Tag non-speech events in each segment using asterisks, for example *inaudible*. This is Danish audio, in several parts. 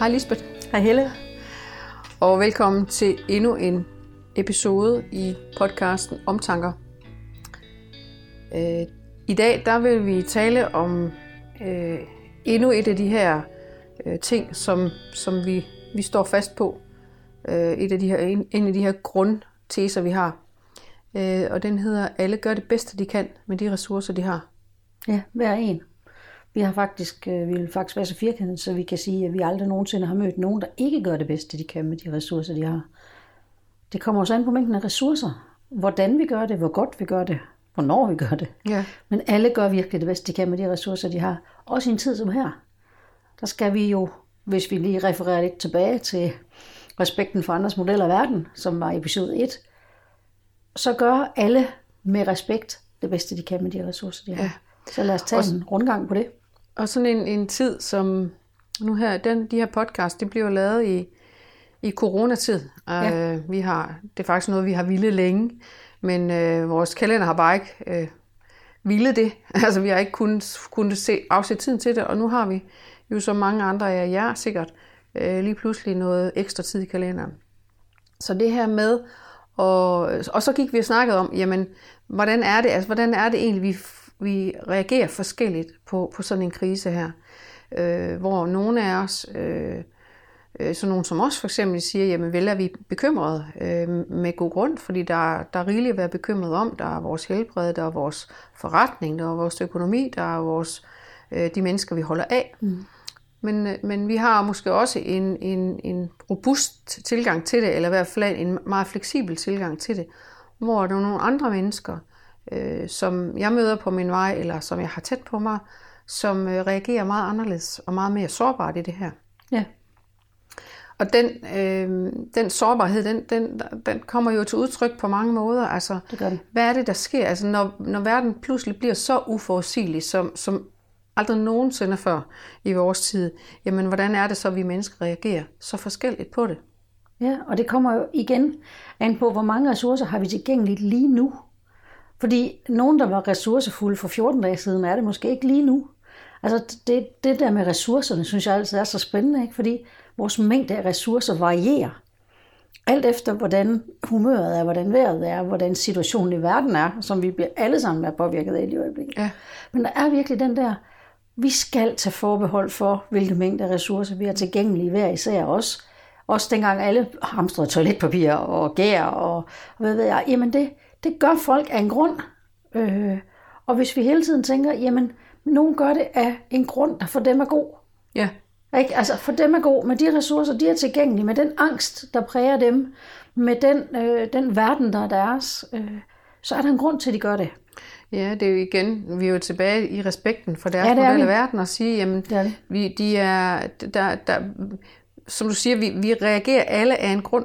Hej Lisbeth, Hej Helle. og velkommen til endnu en episode i podcasten Omtanker. Øh, I dag der vil vi tale om øh, endnu et af de her øh, ting, som, som vi, vi står fast på. Øh, et af de her, en, en af de her grundteser, vi har. Øh, og den hedder, alle gør det bedste, de kan med de ressourcer, de har. Ja, hver en. Vi har faktisk, øh, vi vil faktisk være så firkantet, så vi kan sige, at vi aldrig nogensinde har mødt nogen, der ikke gør det bedste, de kan med de ressourcer, de har. Det kommer også an på mængden af ressourcer. Hvordan vi gør det, hvor godt vi gør det, hvornår vi gør det. Ja. Men alle gør virkelig det bedste, de kan med de ressourcer, de har. Også i en tid som her. Der skal vi jo, hvis vi lige refererer lidt tilbage til respekten for andres modeller af verden, som var episode 1, så gør alle med respekt det bedste, de kan med de ressourcer, de har. Ja. Så lad os tage en rundgang på det. Og sådan en, en tid som nu her, den, de her podcast, det bliver lavet i, i coronatid. Ja. Uh, vi har, det er faktisk noget, vi har ville længe, men uh, vores kalender har bare ikke uh, ville det. *laughs* Altså vi har ikke kunnet, kunnet se, afsætte tiden til det, og nu har vi jo som mange andre af jer sikkert uh, lige pludselig noget ekstra tid i kalenderen. Så det her med, og, og så gik vi og snakkede om, jamen, hvordan er det, altså, hvordan er det egentlig, vi, vi reagerer forskelligt på, på sådan en krise her, øh, hvor nogle af os, øh, øh, sådan nogle som os for eksempel, siger, jamen vel er vi bekymrede øh, med god grund, fordi der, der er rigeligt at være bekymret om, der er vores helbred, der er vores forretning, der er vores økonomi, der er vores, øh, de mennesker, vi holder af. Mm. Men, øh, men vi har måske også en, en, en robust tilgang til det, eller i hvert fald en meget fleksibel tilgang til det, hvor der er nogle andre mennesker, øh, som jeg møder på min vej, eller som jeg har tæt på mig, som øh, reagerer meget anderledes og meget mere sårbart i det her. Ja. Og den, øh, den sårbarhed, den, den, den kommer jo til udtryk på mange måder. Altså, Det gør den. hvad er det, der sker? Altså, når, når verden pludselig bliver så uforudsigelig, som, som aldrig nogensinde før i vores tid, jamen hvordan er det så, at vi mennesker reagerer så forskelligt på det? Ja, og det kommer jo igen an på, hvor mange ressourcer har vi tilgængeligt lige nu. Fordi nogen, der var ressourcefulde for 14 dage siden, er det måske ikke lige nu. Altså det, det der med ressourcerne, synes jeg altid er så spændende, ikke? fordi vores mængde af ressourcer varierer. Alt efter, hvordan humøret er, hvordan vejret er, hvordan situationen i verden er, som vi bliver alle sammen er påvirket af i øjeblikket. Ja. Men der er virkelig den der, vi skal tage forbehold for, hvilke mængde af ressourcer vi har tilgængelige hver især os. Også dengang alle hamstrede toiletpapir og gær og, og hvad ved jeg. Jamen det, det gør folk af en grund. Øh, og hvis vi hele tiden tænker, jamen nogen gør det af en grund, der for dem er god. Ja, Ikke? Altså for dem er god med de ressourcer, de er tilgængelige, med den angst, der præger dem, med den, øh, den verden, der er deres, øh, så er der en grund til, at de gør det. Ja, det er jo igen, vi er jo tilbage i respekten for deres Ja, model af verden og sige, jamen, Det er det. vi, de er, der, der, som du siger, vi, vi reagerer alle af en grund.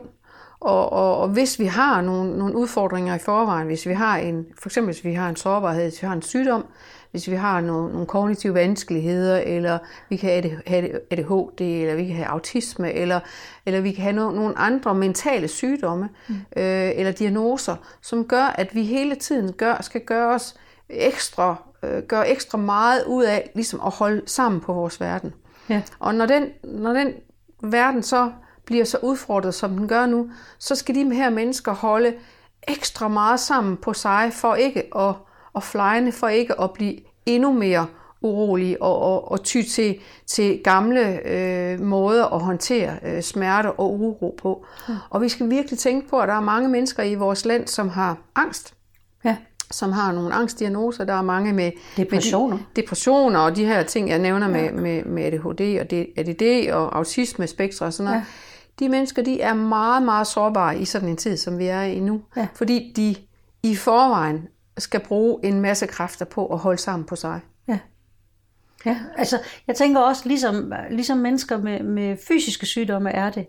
Og, og, og hvis vi har nogle, nogle udfordringer i forvejen, hvis vi har en, for eksempel hvis vi har en sårbarhed, hvis vi har en sygdom, hvis vi har nogle, nogle kognitive vanskeligheder, eller vi kan have ADHD, eller vi kan have autisme, eller, eller vi kan have no, nogle andre mentale sygdomme, mm. øh, eller diagnoser, som gør, at vi hele tiden gør, skal gøre os ekstra, øh, gøre ekstra meget ud af ligesom at holde sammen på vores verden. Ja. Og når den, når den verden så bliver så udfordret, som den gør nu, så skal de her mennesker holde ekstra meget sammen på sig, for ikke at, at flyne, for ikke at blive endnu mere urolige og, og, og ty til, til gamle øh, måder at håndtere øh, smerte og uro på. Mm. Og vi skal virkelig tænke på, at der er mange mennesker i vores land, som har angst Ja. som har nogle angstdiagnoser. Der er mange med Depressioner. Med de, depressioner og de her ting, jeg nævner med, med, med ADHD og ADD og autisme spektre og sådan noget. Ja. De mennesker, de er meget, meget sårbare i sådan en tid, som vi er i nu. Ja. Fordi de i forvejen skal bruge en masse kræfter på at holde sammen på sig. Ja. Ja, altså jeg tænker også, ligesom, ligesom mennesker med, med fysiske sygdomme er det,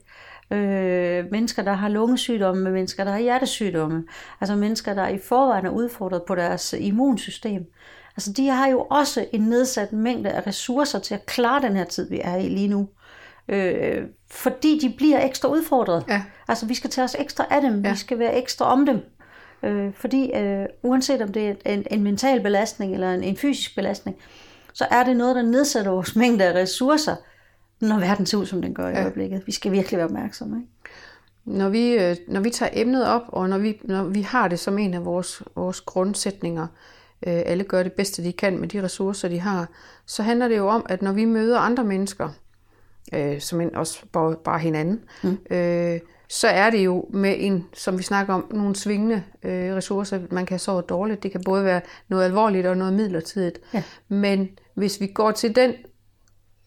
øh, mennesker, der har lungesygdomme, mennesker, der har hjertesygdomme, altså mennesker, der i forvejen er udfordret på deres immunsystem. Altså de har jo også en nedsat mængde af ressourcer til at klare den her tid, vi er i lige nu. Øh, fordi de bliver ekstra udfordret. Ja. Altså vi skal tage os ekstra af dem, Ja. vi skal være ekstra om dem. Øh, fordi øh, uanset om det er en, en mental belastning eller en, en fysisk belastning, så er det noget, der nedsætter vores mængde af ressourcer når verden ser ud, som den gør i ja. øjeblikket. Vi skal virkelig være opmærksomme. Ikke? Når vi, øh, når vi tager emnet op, og når vi, når vi har det som en af vores, vores grundsætninger, øh, alle gør det bedste, de kan med de ressourcer, de har, så handler det jo om, at når vi møder andre mennesker, øh, som en, også bare, bare hinanden, mm. øh, så er det jo med en, som vi snakker om, nogle svingende øh, ressourcer, man kan sove dårligt. Det kan både være noget alvorligt og noget midlertidigt. Ja. Men hvis vi går til den,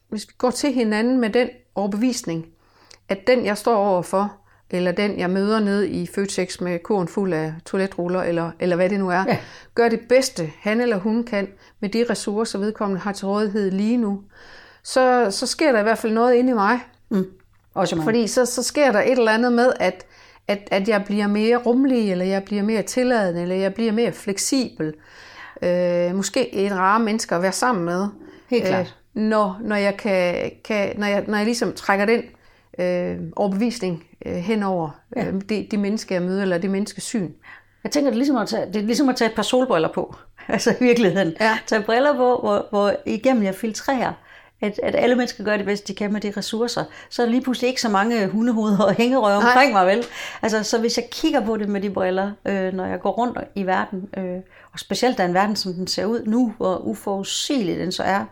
hvis vi går til hinanden med den overbevisning, at den, jeg står overfor, eller den, jeg møder nede i Føtex med kurven fuld af toiletruller, eller, eller hvad det nu er, ja. gør det bedste, han eller hun kan, med de ressourcer, vedkommende har til rådighed lige nu, så, så sker der i hvert fald noget inde i mig. Mm. Også mig. Fordi så, så sker der et eller andet med, at, at, at jeg bliver mere rummelig, eller jeg bliver mere tilladende, eller jeg bliver mere fleksibel. Øh, måske et rare mennesker at være sammen med. Helt klart. Øh, når, når, jeg kan, kan, når, jeg, når jeg ligesom trækker den øh, overbevisning øh, hen over ja. øh, det, det menneske, jeg møder, eller det menneskes syn. Jeg tænker, det er ligesom at tage, det er ligesom at tage et par solbriller på. *laughs* Altså i virkeligheden. Ja. Tage briller på, hvor, hvor igennem jeg filtrerer at, at alle mennesker gør det bedst, de kan med de ressourcer, så er der lige pludselig ikke så mange hundehoveder og hængerøg omkring mig, vel? Altså, så hvis jeg kigger på det med de briller, øh, når jeg går rundt i verden, øh, og specielt er en verden, som den ser ud nu, hvor uforudsigelig den så er,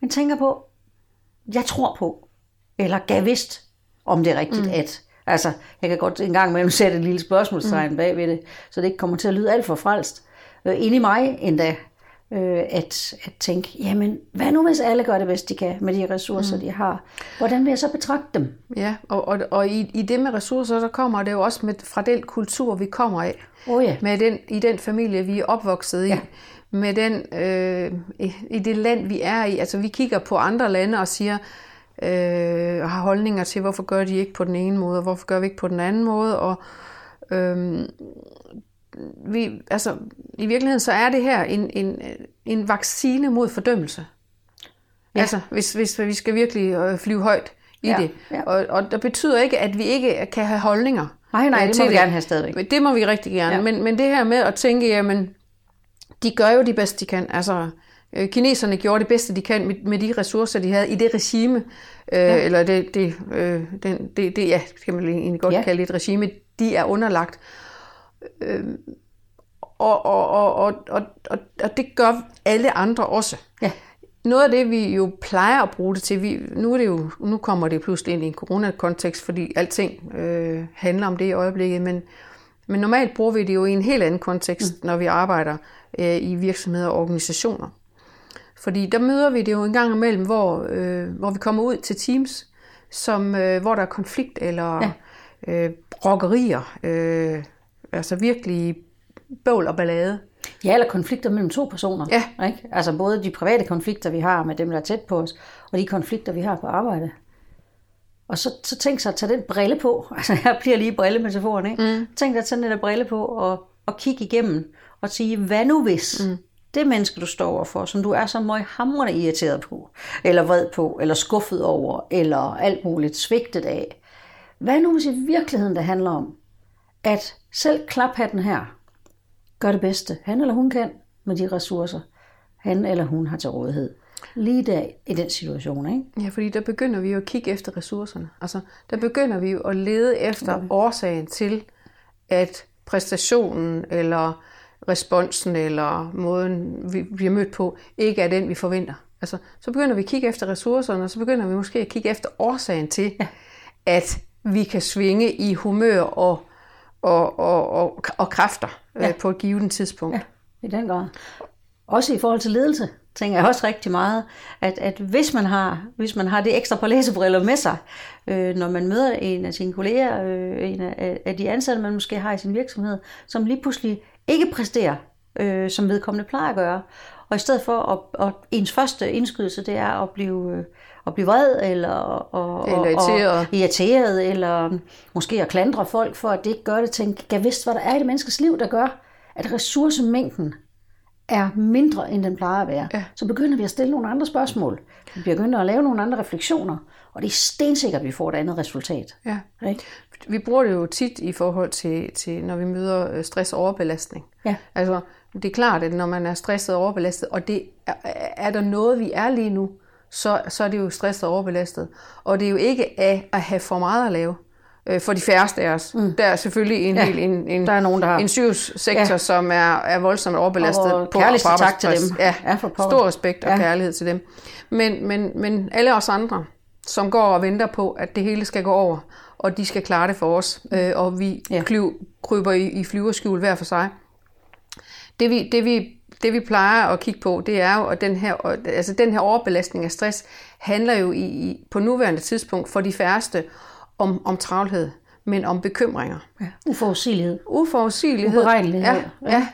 men tænker på, jeg tror på, eller gav vist, om det er rigtigt, mm. at Altså, jeg kan godt en gang imellem sætte et lille spørgsmålstegn mm. bag ved det, så det ikke kommer til at lyde alt for frelst. Øh, inde i mig endda, øh, at, at tænke, jamen, hvad nu hvis alle gør det bedst, de kan med de ressourcer, mm. de har? Hvordan vil jeg så betragte dem? Ja, og, og, og i, i det med ressourcer, så kommer det jo også med, fra den kultur, vi kommer af. Oh, ja. Med den, I den familie, vi er opvokset i. Ja. Med den, øh, i, i det land, vi er i. Altså, vi kigger på andre lande og siger, øh, og har holdninger til, hvorfor gør de ikke på den ene måde, og hvorfor gør vi ikke på den anden måde. Og, øh, vi, altså, i virkeligheden så er det her en, en, en vaccine mod fordømmelse. Ja. Altså, hvis, hvis vi skal virkelig øh, flyve højt i ja, det. Ja. Og, og det betyder ikke, at vi ikke kan have holdninger. Nej, nej, det må vi det. gerne have stadigvæk. Det må vi rigtig gerne. Ja. Men, men det her med at tænke, jamen, de gør jo det bedste, de kan. Altså, øh, kineserne gjorde det bedste, de kan med, med de ressourcer, de havde i det regime, øh, ja. eller det, det, øh, den, det, det, ja, kan man egentlig godt ja. kalde det et regime, de er underlagt. Øh, og, og, og, og, og, og det gør alle andre også. Ja. Noget af det, vi jo plejer at bruge det til, vi, nu, er det jo, nu kommer det pludselig ind i en coronakontekst, fordi alting øh, handler om det i øjeblikket, men, men normalt bruger vi det jo i en helt anden kontekst, mm. når vi arbejder øh, i virksomheder og organisationer. Fordi der møder vi det jo en gang imellem, hvor, øh, hvor vi kommer ud til teams, som, øh, hvor der er konflikt eller ja. øh, brokkerier, øh, altså virkelig bøvl og ballade. Ja, eller konflikter mellem to personer. Ja. Ikke? Altså både de private konflikter, vi har med dem, der er tæt på os, og de konflikter, vi har på arbejde. Og så, så tænk sig at tage den brille på. *laughs* Altså, jeg bliver lige brillemetaforen, ikke? Mm. Tænk dig at tage den der brille på og, og kigge igennem og sige, hvad nu hvis mm. det menneske, du står overfor, som du er så meget hamrende irriteret på, eller vred på, eller skuffet over, eller alt muligt svigtet af. Hvad nu hvis i virkeligheden det handler om, at selv klaphatten her, gør det bedste, han eller hun kan, med de ressourcer, han eller hun har til rådighed. Lige der i den situation, ikke? Ja, fordi der begynder vi jo at kigge efter ressourcerne. Altså, der begynder vi jo at lede efter ja. årsagen til, at præstationen eller responsen eller måden, vi bliver mødt på, ikke er den, vi forventer. Altså, så begynder vi at kigge efter ressourcerne, og så begynder vi måske at kigge efter årsagen til, ja. at vi kan svinge i humør og og, og, og, og kræfter øh, ja. øh, på et givet tidspunkt. Ja, i den grad. Også i forhold til ledelse, tænker jeg også rigtig meget, at, at hvis, man har, hvis man har det ekstra par læsebriller med sig, øh, når man møder en af sine kolleger, øh, en af, af de ansatte, man måske har i sin virksomhed, som lige pludselig ikke præsterer, øh, som vedkommende plejer at gøre, og i stedet for at, at ens første indskydelse, det er at blive... Øh, at blive vred, eller, og, eller irriteret. Og, irriteret, eller måske at klandre folk for, at det ikke gør det. Tænk, jeg vidste, hvad der er i det menneskes liv, der gør, at ressourcemængden er mindre, end den plejer at være. Ja. Så begynder vi at stille nogle andre spørgsmål. Vi begynder at lave nogle andre refleksioner. Og det er stensikkert, at vi får et andet resultat. Ja. Ikke? Vi bruger det jo tit i forhold til, til når vi møder øh, stress og overbelastning. Ja. Altså, det er klart, at når man er stresset og overbelastet, og det er, er der noget, vi er lige nu, så, så er det jo stresset og overbelastet. Og det er jo ikke af at have for meget at lave. Øh, for de færreste af os. Mm. Der er selvfølgelig en, Ja, hel, en, en, der er nogen, der har- en sygehussektor, Ja. som er, er voldsomt overbelastet Og på, kærlighed på tak til dem. Ja, Ja, for pokker. stor respekt og Ja. kærlighed til dem. Men, men, men alle os andre, som går og venter på, at det hele skal gå over, og de skal klare det for os, øh, og vi ja. klyv, kryber i, i flyverskjul hver for sig. Det vi, det, vi, det vi plejer at kigge på, det er jo, at den her, altså den her overbelastning af stress handler jo i, i, på nuværende tidspunkt for de færreste om, om travlhed, men om bekymringer. Ja. Uforudsigelighed. Uforudsigelighed. Uberegnelighed. Ja, ja.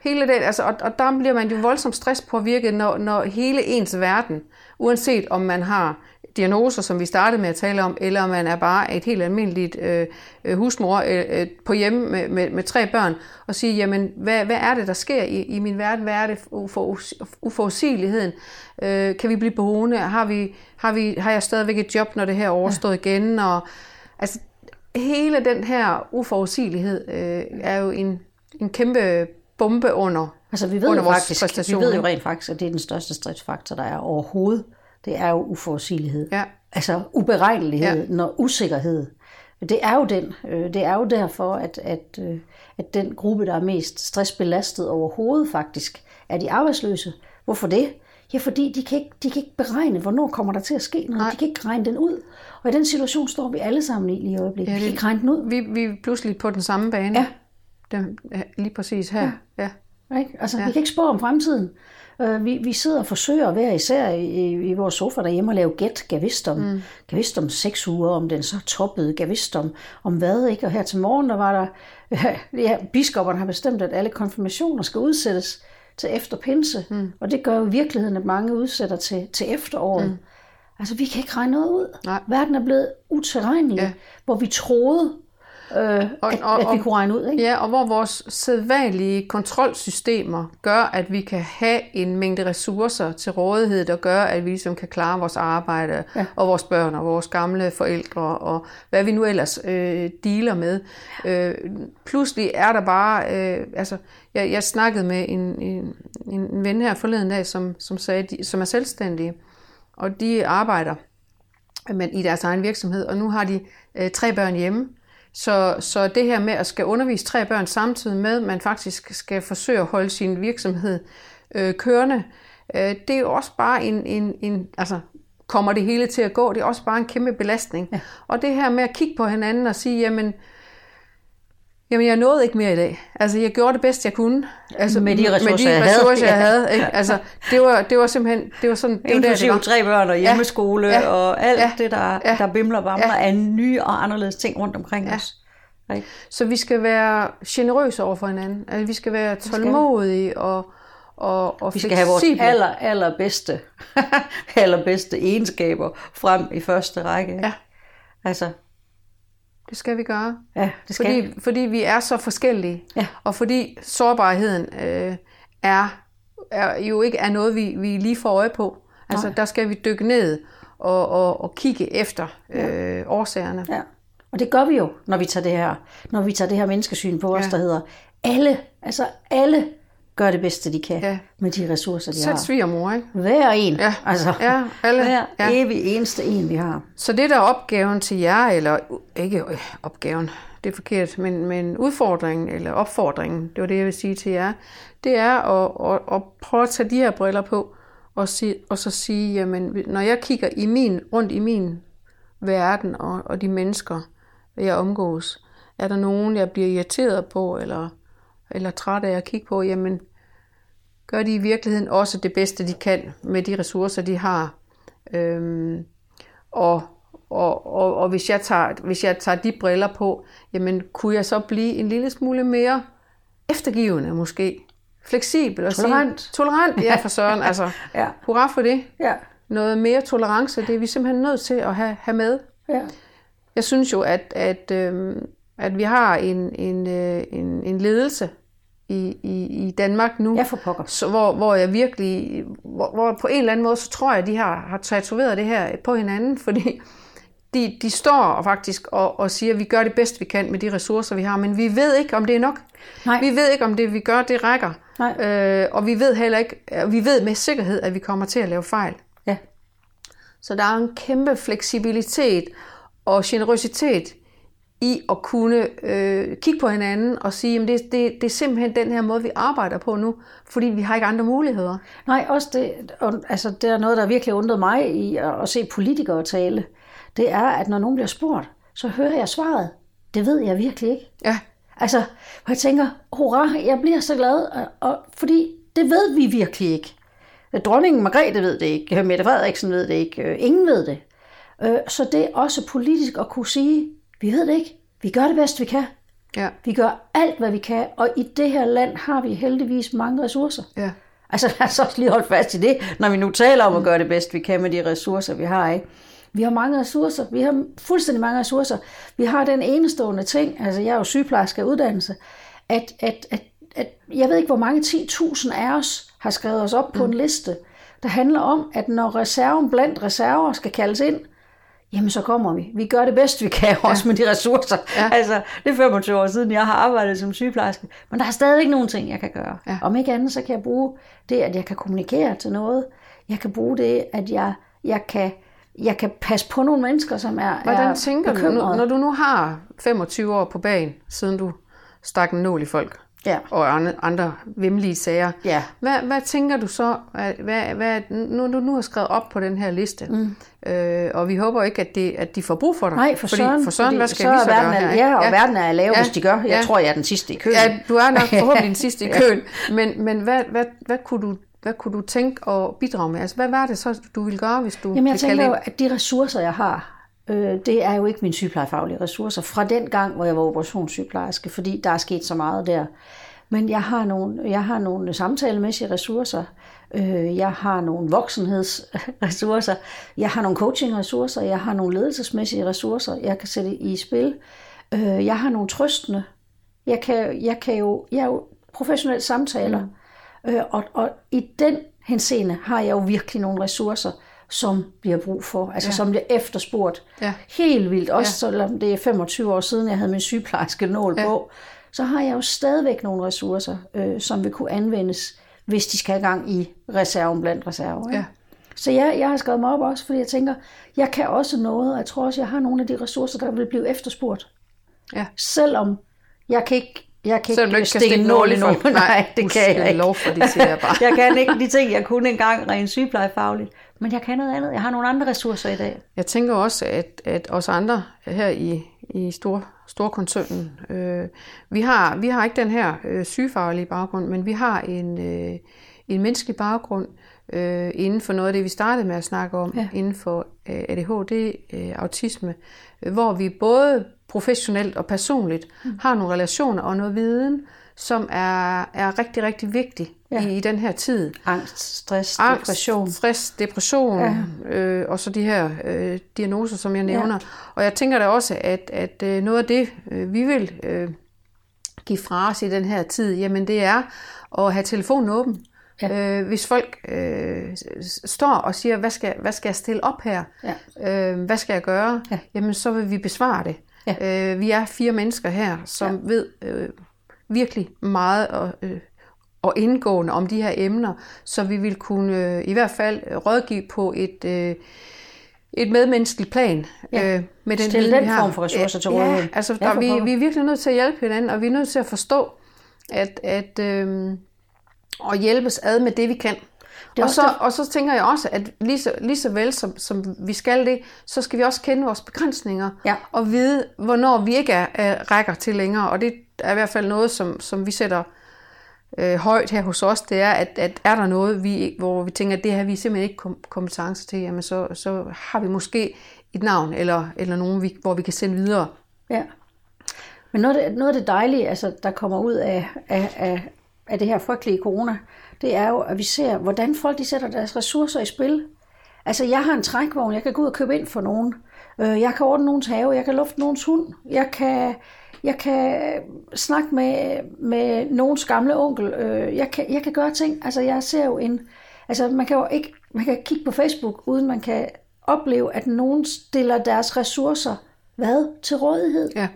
Hele det, altså, og, og der bliver man jo voldsomt stresspåvirket, når, når hele ens verden, uanset om man har diagnoser, som vi startede med at tale om, eller man er bare et helt almindeligt øh, øh, husmor øh, øh, på hjemme med, med, med tre børn, og sige, jamen, hvad, hvad er det, der sker i, i min verden? Hvad er det for uforudsigeligheden? Øh, kan vi blive boende? Har, vi, har, vi, har jeg stadigvæk et job, når det her er overstået igen? Og, altså, hele den her uforudsigelighed øh, er jo en, en kæmpe bombe under, Altså vi ved, under jo vores faktisk, vi ved jo rent faktisk, at det er den største stressfaktor, der er overhovedet. Det er jo uforudsigelighed. Ja. Altså uberegnelighed, Ja. når usikkerhed. Det er jo den. øh, Det er jo derfor, at, at, øh, at den gruppe, der er mest stressbelastet overhovedet faktisk, er de arbejdsløse. Hvorfor det? Ja, fordi de kan, ikke, de kan ikke beregne, hvornår kommer der til at ske noget. Nej. De kan ikke regne den ud. Og i den situation står vi alle sammen i lige i øjeblikket. Ja, vi kan ikke regne den ud. vi, vi er pludselig på den samme bane. Ja. Den, lige præcis her. Ja. ja. Ikke? Altså, ja. vi kan ikke spå om fremtiden. Uh, vi, vi sidder og forsøger hver især i, i, vores sofa derhjemme at lave gæt, gav vidst om, mm. vidst om seks uger, om den så toppede, vidst om, om hvad, ikke? Og her til morgen, der var der, *laughs* ja, biskopperne har bestemt, at alle konfirmationer skal udsættes til efter pinse, mm. og det gør jo i virkeligheden, at mange udsætter til, til efteråret. Mm. Altså, vi kan ikke regne noget ud. Nej. Verden er blevet utilregnelig. Ja. hvor vi troede, øh, Og- at, og- at vi kunne regne ud, ikke? Ja, og hvor vores sædvanlige kontrolsystemer gør, at vi kan have en mængde ressourcer til rådighed, der gør, at vi ligesom kan klare vores arbejde, ja. og vores børn, og vores gamle forældre, og hvad vi nu ellers øh, dealer med. Øh, pludselig er der bare, øh, altså, jeg, jeg snakkede med en, en, en ven her forleden dag, som, som sagde, de, som er selvstændige, og de arbejder men i deres egen virksomhed, og nu har de øh, tre børn hjemme. Så, så det her med at skal undervise tre børn samtidig med, at man faktisk skal forsøge at holde sin virksomhed øh, kørende, øh, det er jo også bare en, en, en, altså kommer det hele til at gå, det er også bare en kæmpe belastning. Ja. Og det her med at kigge på hinanden og sige, jamen, Jamen, jeg nåede ikke mere i dag. Altså, jeg gjorde det bedst, jeg kunne. Altså, Med de ressourcer, med de jeg havde. jeg havde. Ikke? Altså, det var, det var simpelthen, det var sådan, det var der, det var. tre børn og hjemmeskole ja. Ja. og alt Ja. det, der, Ja. der bimler og bamler Ja. af nye og anderledes ting rundt omkring ja. os. Ikke? Så vi skal være generøse over for hinanden. Altså, vi skal være tålmodige og, og, og Vi skal have vores aller, allerbedste, *laughs* allerbedste egenskaber frem i første række. ikke? Ja. Altså, Det skal vi gøre. ja, det skal vi. Fordi, fordi vi er så forskellige. Ja. Og fordi sårbarheden øh, er, er jo ikke er noget, vi, vi lige får øje på. Altså, Nej. der skal vi dykke ned og, og, og kigge efter øh, årsagerne. Ja. Og det gør vi jo, når vi tager det her, når vi tager det her menneskesyn på os, Ja. der hedder, alle, altså alle gør det bedste, de kan Ja. med de ressourcer, de Selv har. svigermor, ikke? Hver en. Ja. Altså, Ja, alle. hver Ja. evig eneste en, vi har. Så det der er opgaven til jer, eller ikke øh, opgaven, det er forkert, men, men udfordringen eller opfordringen, det var det, jeg vil sige til jer, det er at, at, at prøve at tage de her briller på, og, sige, og så sige, jamen, når jeg kigger i min, rundt i min verden og, og de mennesker, jeg omgås, er der nogen, jeg bliver irriteret på, eller, eller træt af at kigge på, jamen, gør de i virkeligheden også det bedste, de kan med de ressourcer, de har. Øhm, og, og, og, og hvis, jeg tager, hvis jeg tager de briller på, jamen kunne jeg så blive en lille smule mere eftergivende måske? Fleksibel og Tolerant. Sige, tolerant, ja for søren. Altså, *laughs* Ja. hurra for det. Ja. Noget mere tolerance, det er vi simpelthen nødt til at have, have med. Ja. Jeg synes jo, at, at, øhm, at vi har en, en, øh, en, en ledelse i, i, i Danmark nu, Ja, for pokker. så, hvor, hvor jeg virkelig, hvor, hvor på en eller anden måde, så tror jeg, at de har, har tatoveret det her på hinanden, *laughs* fordi de, de står faktisk og, og siger, at vi gør det bedst, vi kan med de ressourcer, vi har, men vi ved ikke, om det er nok. Nej. Vi ved ikke, om det, vi gør, det rækker. Nej. Øh, og vi ved heller ikke, vi ved med sikkerhed, at vi kommer til at lave fejl. Ja. Så der er en kæmpe fleksibilitet og generøsitet i at kunne øh, kigge på hinanden og sige, at det, det, det er simpelthen den her måde, vi arbejder på nu, fordi vi har ikke andre muligheder. Nej, også det, og, altså, det er noget, der virkelig undret mig i at, at se politikere tale. Det er, at når nogen bliver spurgt, så hører jeg svaret. Det ved jeg virkelig ikke. Ja. Altså, hvor jeg tænker, hurra, jeg bliver så glad, og, og, fordi det ved vi virkelig ikke. Dronningen Margrethe ved det ikke, Mette Frederiksen ved det ikke, øh, ingen ved det. Øh, så det er også politisk at kunne sige, vi ved det ikke, vi gør det bedst vi kan. Ja. Vi gør alt, hvad vi kan, og i det her land har vi heldigvis mange ressourcer. Ja. Altså lad os også lige holde fast i det, når vi nu taler om at gøre det bedst vi kan med de ressourcer, vi har. Ikke? Vi har mange ressourcer. Vi har fuldstændig mange ressourcer. Vi har den enestående ting, altså jeg er jo sygeplejerske af uddannelse, at, at, at, at jeg ved ikke, hvor mange 10.000 af os har skrevet os op på en liste, der handler om, at når reserven blandt reserver skal kaldes ind, jamen så kommer vi. Vi gør det bedst, vi kan, *laughs* også med de ressourcer. Ja. Altså, det er 25 år siden, jeg har arbejdet som sygeplejerske. Men der er stadig nogle ting, jeg kan gøre. Ja. Om ikke andet, så kan jeg bruge det, at jeg kan kommunikere til noget. Jeg kan bruge det, at jeg, jeg, kan, jeg kan passe på nogle mennesker, som er Hvordan er tænker du, bekymrede. når, når du nu har 25 år på bagen, siden du stak en nål i folk, Ja. og andre, vemmelige sager, Ja. hvad, hvad tænker du så, hvad, hvad, nu du nu har skrevet op på den her liste, mm. Øh, og vi håber ikke, at, det, at de får brug for dig. Nej, for fordi, søren. For søren, fordi hvad skal så vi så verden gøre er? Ja, og verden er lav, Ja. hvis de gør. Jeg Ja. tror, jeg er den sidste i køen. Ja, du er nok *laughs* forhåbentlig den sidste i køen, men, men hvad, hvad, hvad, kunne du, hvad kunne du tænke at bidrage med? Altså, hvad var det så, du ville gøre, hvis du Jamen, jeg tænker jo, at de ressourcer, jeg har, øh, det er jo ikke mine sygeplejefaglige ressourcer fra den gang, hvor jeg var operationssygeplejerske, fordi der er sket så meget der. Men jeg har nogle, jeg har nogle samtalemæssige ressourcer, øh, jeg har nogle voksenhedsressourcer, jeg har nogle coachingressourcer, jeg har nogle ledelsesmæssige ressourcer, jeg kan sætte i spil. Øh, jeg har nogle trøstende. Jeg kan, jeg kan jo, jeg er jo professionel samtaler, mm. øh, og, og i den henseende har jeg jo virkelig nogle ressourcer, som har brug for, altså ja. som bliver efterspurgt Ja. helt vildt. Også ja. selvom det er 25 år siden, jeg havde min sygeplejerske nål ja. på, så har jeg jo stadigvæk nogle ressourcer, øh, som vil kunne anvendes, hvis de skal have gang i reserven blandt reserver. ikke? Ja. Så ja, jeg har skrevet mig op også, fordi jeg tænker, jeg kan også noget, og jeg tror også, jeg har nogle af de ressourcer, der vil blive efterspurgt. Ja. Selvom jeg kan ikke jeg kan Selvom ikke ikke kan stikke nål i nogen. Nej, det kan jeg ikke. lov for det, siger jeg bare. *laughs* jeg kan ikke de ting, jeg kunne engang rent sygeplejefagligt. Men jeg kan noget andet. Jeg har nogle andre ressourcer i dag. Jeg tænker også, at, at os andre her i, i stor, storkoncernen, øh, vi, har, vi har ikke den her øh, sygefaglige baggrund, men vi har en, øh, en menneskelig baggrund øh, inden for noget af det, vi startede med at snakke om, Ja. ja. inden for øh, ADHD, øh, autisme, øh, hvor vi både professionelt og personligt mm. har nogle relationer og noget viden, som er, er rigtig, rigtig vigtig Ja. i, i den her tid. Angst, stress, Angst, depression. stress, depression, Ja. øh, og så de her øh, diagnoser, som jeg nævner. Ja. Og jeg tænker da også, at, at øh, noget af det, øh, vi vil øh, give fra os i den her tid, jamen det er at have telefonen åben. Ja. Øh, hvis folk øh, står og siger, hvad skal, hvad skal jeg stille op her? Ja. Øh, hvad skal jeg gøre? Ja. Jamen så vil vi besvare det. Ja. Øh, vi er fire mennesker her, som ja. ved øh, virkelig meget og, øh, og indgående om de her emner, så vi vil kunne øh, i hvert fald rådgive på et, øh, et medmenneskeligt plan. Ja. Øh, med den Stille den form for ressourcer til Ja, rådighed. altså Ja, der, for vi, vi er virkelig nødt til at hjælpe hinanden, og vi er nødt til at forstå, at, at øh, og hjælpes ad med det, vi kan. Er Og så, det- og så tænker jeg også, at lige så, lige så vel som, som vi skal det, så skal vi også kende vores begrænsninger, Ja. og vide, hvornår vi ikke er, er, rækker til længere. Og det er i hvert fald noget, som, som vi sætter øh, højt her hos os, det er, at, at er der noget, vi, hvor vi tænker, at det her vi simpelthen ikke kom, kompetence til, jamen så, så har vi måske et navn, eller, eller nogen, vi, hvor vi kan sende videre. Ja. Men noget af det, noget af det dejlige, altså, der kommer ud af, af, af, af det her frygtelige corona, det er jo, at vi ser, hvordan folk de sætter deres ressourcer i spil. Altså, jeg har en trækvogn, jeg kan gå ud og købe ind for nogen. Øh, jeg kan ordne nogens have, jeg kan lufte nogens hund. Jeg kan, jeg kan snakke med, med nogens gamle onkel. Øh, jeg kan, jeg kan gøre ting. Altså, jeg ser jo en... Altså, man kan jo ikke... Man kan kigge på Facebook, uden man kan opleve, at nogen stiller deres ressourcer, hvad? Til rådighed. Ja.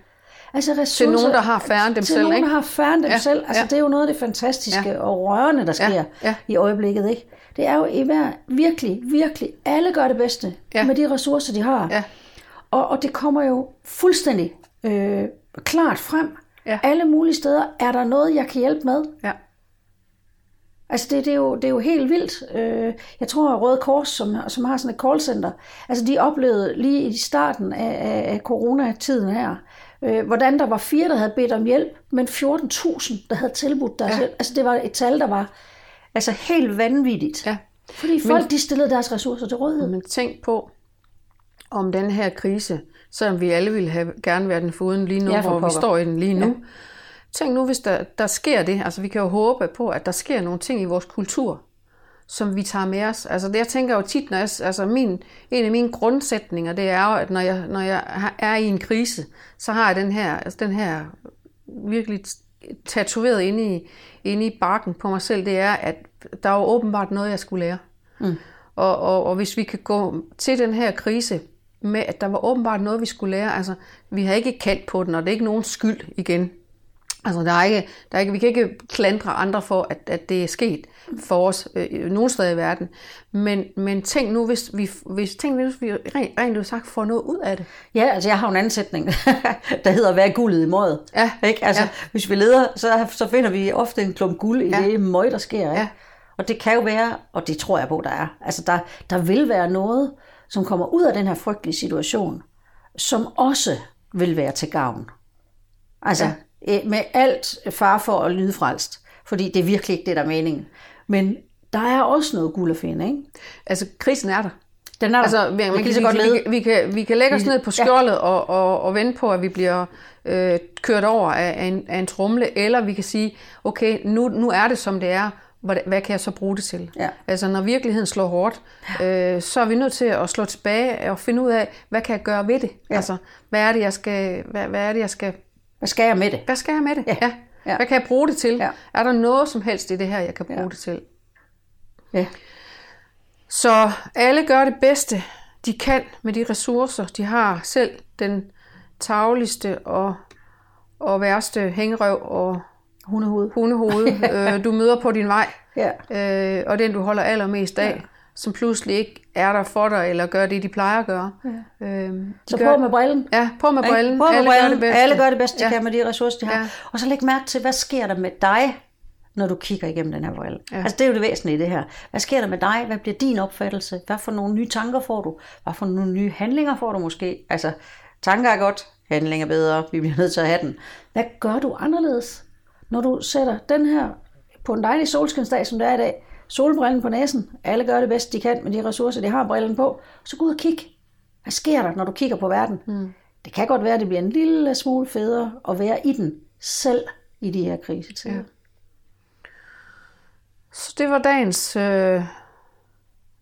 Altså Til nogen, der har færre end dem til selv, nogen, ikke? der har færre end dem Ja, selv. Altså, ja. det er jo noget af det fantastiske Ja. og rørende, der sker ja. i øjeblikket. Ikke? Det er jo i hver, virkelig, virkelig, alle gør det bedste Ja. med de ressourcer, de har. Ja. Og, og det kommer jo fuldstændig øh, klart frem. Ja. Alle mulige steder er der noget, jeg kan hjælpe med. Ja. Altså det, det, er, jo, det er jo helt vildt. Øh, Jeg tror, at Røde Kors, som, som har sådan et callcenter, altså de oplevede lige i starten af, af, af coronatiden her, øh, hvordan der var fire, der havde bedt om hjælp, men 14.000, der havde tilbudt deres Ja. hjælp. Altså det var et tal, der var altså helt vanvittigt. ja. Fordi folk, de stillede deres ressourcer til rådighed. Men tænk på, om den her krise, selvom vi alle ville have gerne været den foruden lige nu, Ja, for hvor vi står i den lige nu. Ja. Tænk nu, hvis der, der sker det. Altså, vi kan jo håbe på, at der sker nogle ting i vores kultur, som vi tager med os. Altså, det jeg tænker jo tit, når jeg, altså min, en af mine grundsætninger, det er jo, at når jeg, når jeg er i en krise, så har jeg den her, altså den her virkelig tatoveret inde i, inde i barken på mig selv, det er, at der er jo åbenbart noget, jeg skulle lære. Mm. Og, og, og hvis vi kan gå til den her krise med, at der var åbenbart noget, vi skulle lære, altså vi har ikke kaldt på den, og det er ikke nogen skyld igen. Altså, der er ikke, der er ikke, vi kan ikke klandre andre for, at, at det er sket for os øh, nogen steder i verden. Men, men tænk nu, hvis vi, hvis, tænk, nu, hvis vi rent, rent ud sagt får noget ud af det. Ja, altså jeg har en anden sætning, *laughs* der hedder, hvad er guldet i møget? Ja, Ikke? Altså, ja. Hvis vi leder, så, så finder vi ofte en klump guld i Ja. det møg, der sker. Ikke? Ja. Og det kan jo være, og det tror jeg på, der er, altså der, der vil være noget, som kommer ud af den her frygtelige situation, som også vil være til gavn. Altså, ja. Med alt far for at lyde frelst, fordi det er virkelig ikke det, der er meningen. Men der er også noget guld at finde, ikke? Altså, krisen er der. Den er der. Altså, vi, man kan så godt vi, vi, vi, kan, vi kan lægge os ned på skjoldet ja. og, og, og vente på, at vi bliver øh, kørt over af, af, en, af en trumle, eller vi kan sige, okay, nu, nu er det som det er, hvad, hvad kan jeg så bruge det til? Ja. Altså, når virkeligheden slår hårdt, øh, så er vi nødt til at slå tilbage og finde ud af, hvad kan jeg gøre ved det? Ja. Altså, hvad er det, jeg skal, hvad, hvad er det, jeg skal, Hvad skal jeg med det? hvad skal jeg med det? Ja. Ja. Hvad kan jeg bruge det til? Ja. Er der noget som helst i det her, jeg kan bruge Ja. det til? Ja. Så alle gør det bedste, de kan med de ressourcer, de har. Selv den tagligste og, og værste hængerøv og Hundehoved. hundehoved, *laughs* øh, du møder på din vej, Ja. øh, og den du holder allermest af, ja. Som pludselig ikke er der for dig, eller gør det, de plejer at gøre. Ja. Øh, de Så gør, på med brillen. Ja, på med brillen. På med alle brillen. gør det bedste. Alle gør det bedste, de Ja. kan med de ressourcer, de har. Ja. Og så læg mærke til, hvad sker der med dig, når du kigger igennem den her brille. Ja. Altså det er jo det væsentlige i det her. Hvad sker der med dig? Hvad bliver din opfattelse? Hvad for nogle nye tanker får du? Hvad for nogle nye handlinger får du måske? Altså, tanker er godt, handling er bedre, vi bliver nødt til at have den. Hvad gør du anderledes, når du sætter den her på en dejlig solskinsdag, som det er i dag, solbrillen på næsen, alle gør det bedst, de kan med de ressourcer, de har brillen på, så gå ud og kig. Hvad sker der, når du kigger på verden? Mm. Det kan godt være, at det bliver en lille smule federe at være i den selv i de her krisetider. Ja. Så det var dagens, øh,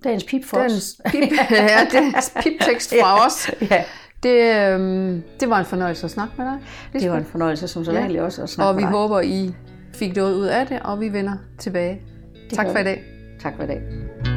Dagens pip for os. dagens pip, *laughs* ja, dagens piptekst fra *laughs* os. Ja, Det, øh, det var en fornøjelse at snakke med dig. det var en fornøjelse som så Ja. også at snakke Og vi med dig. håber, I fik noget ud af det, og vi vender tilbage tak for i dag. Tak for i dag.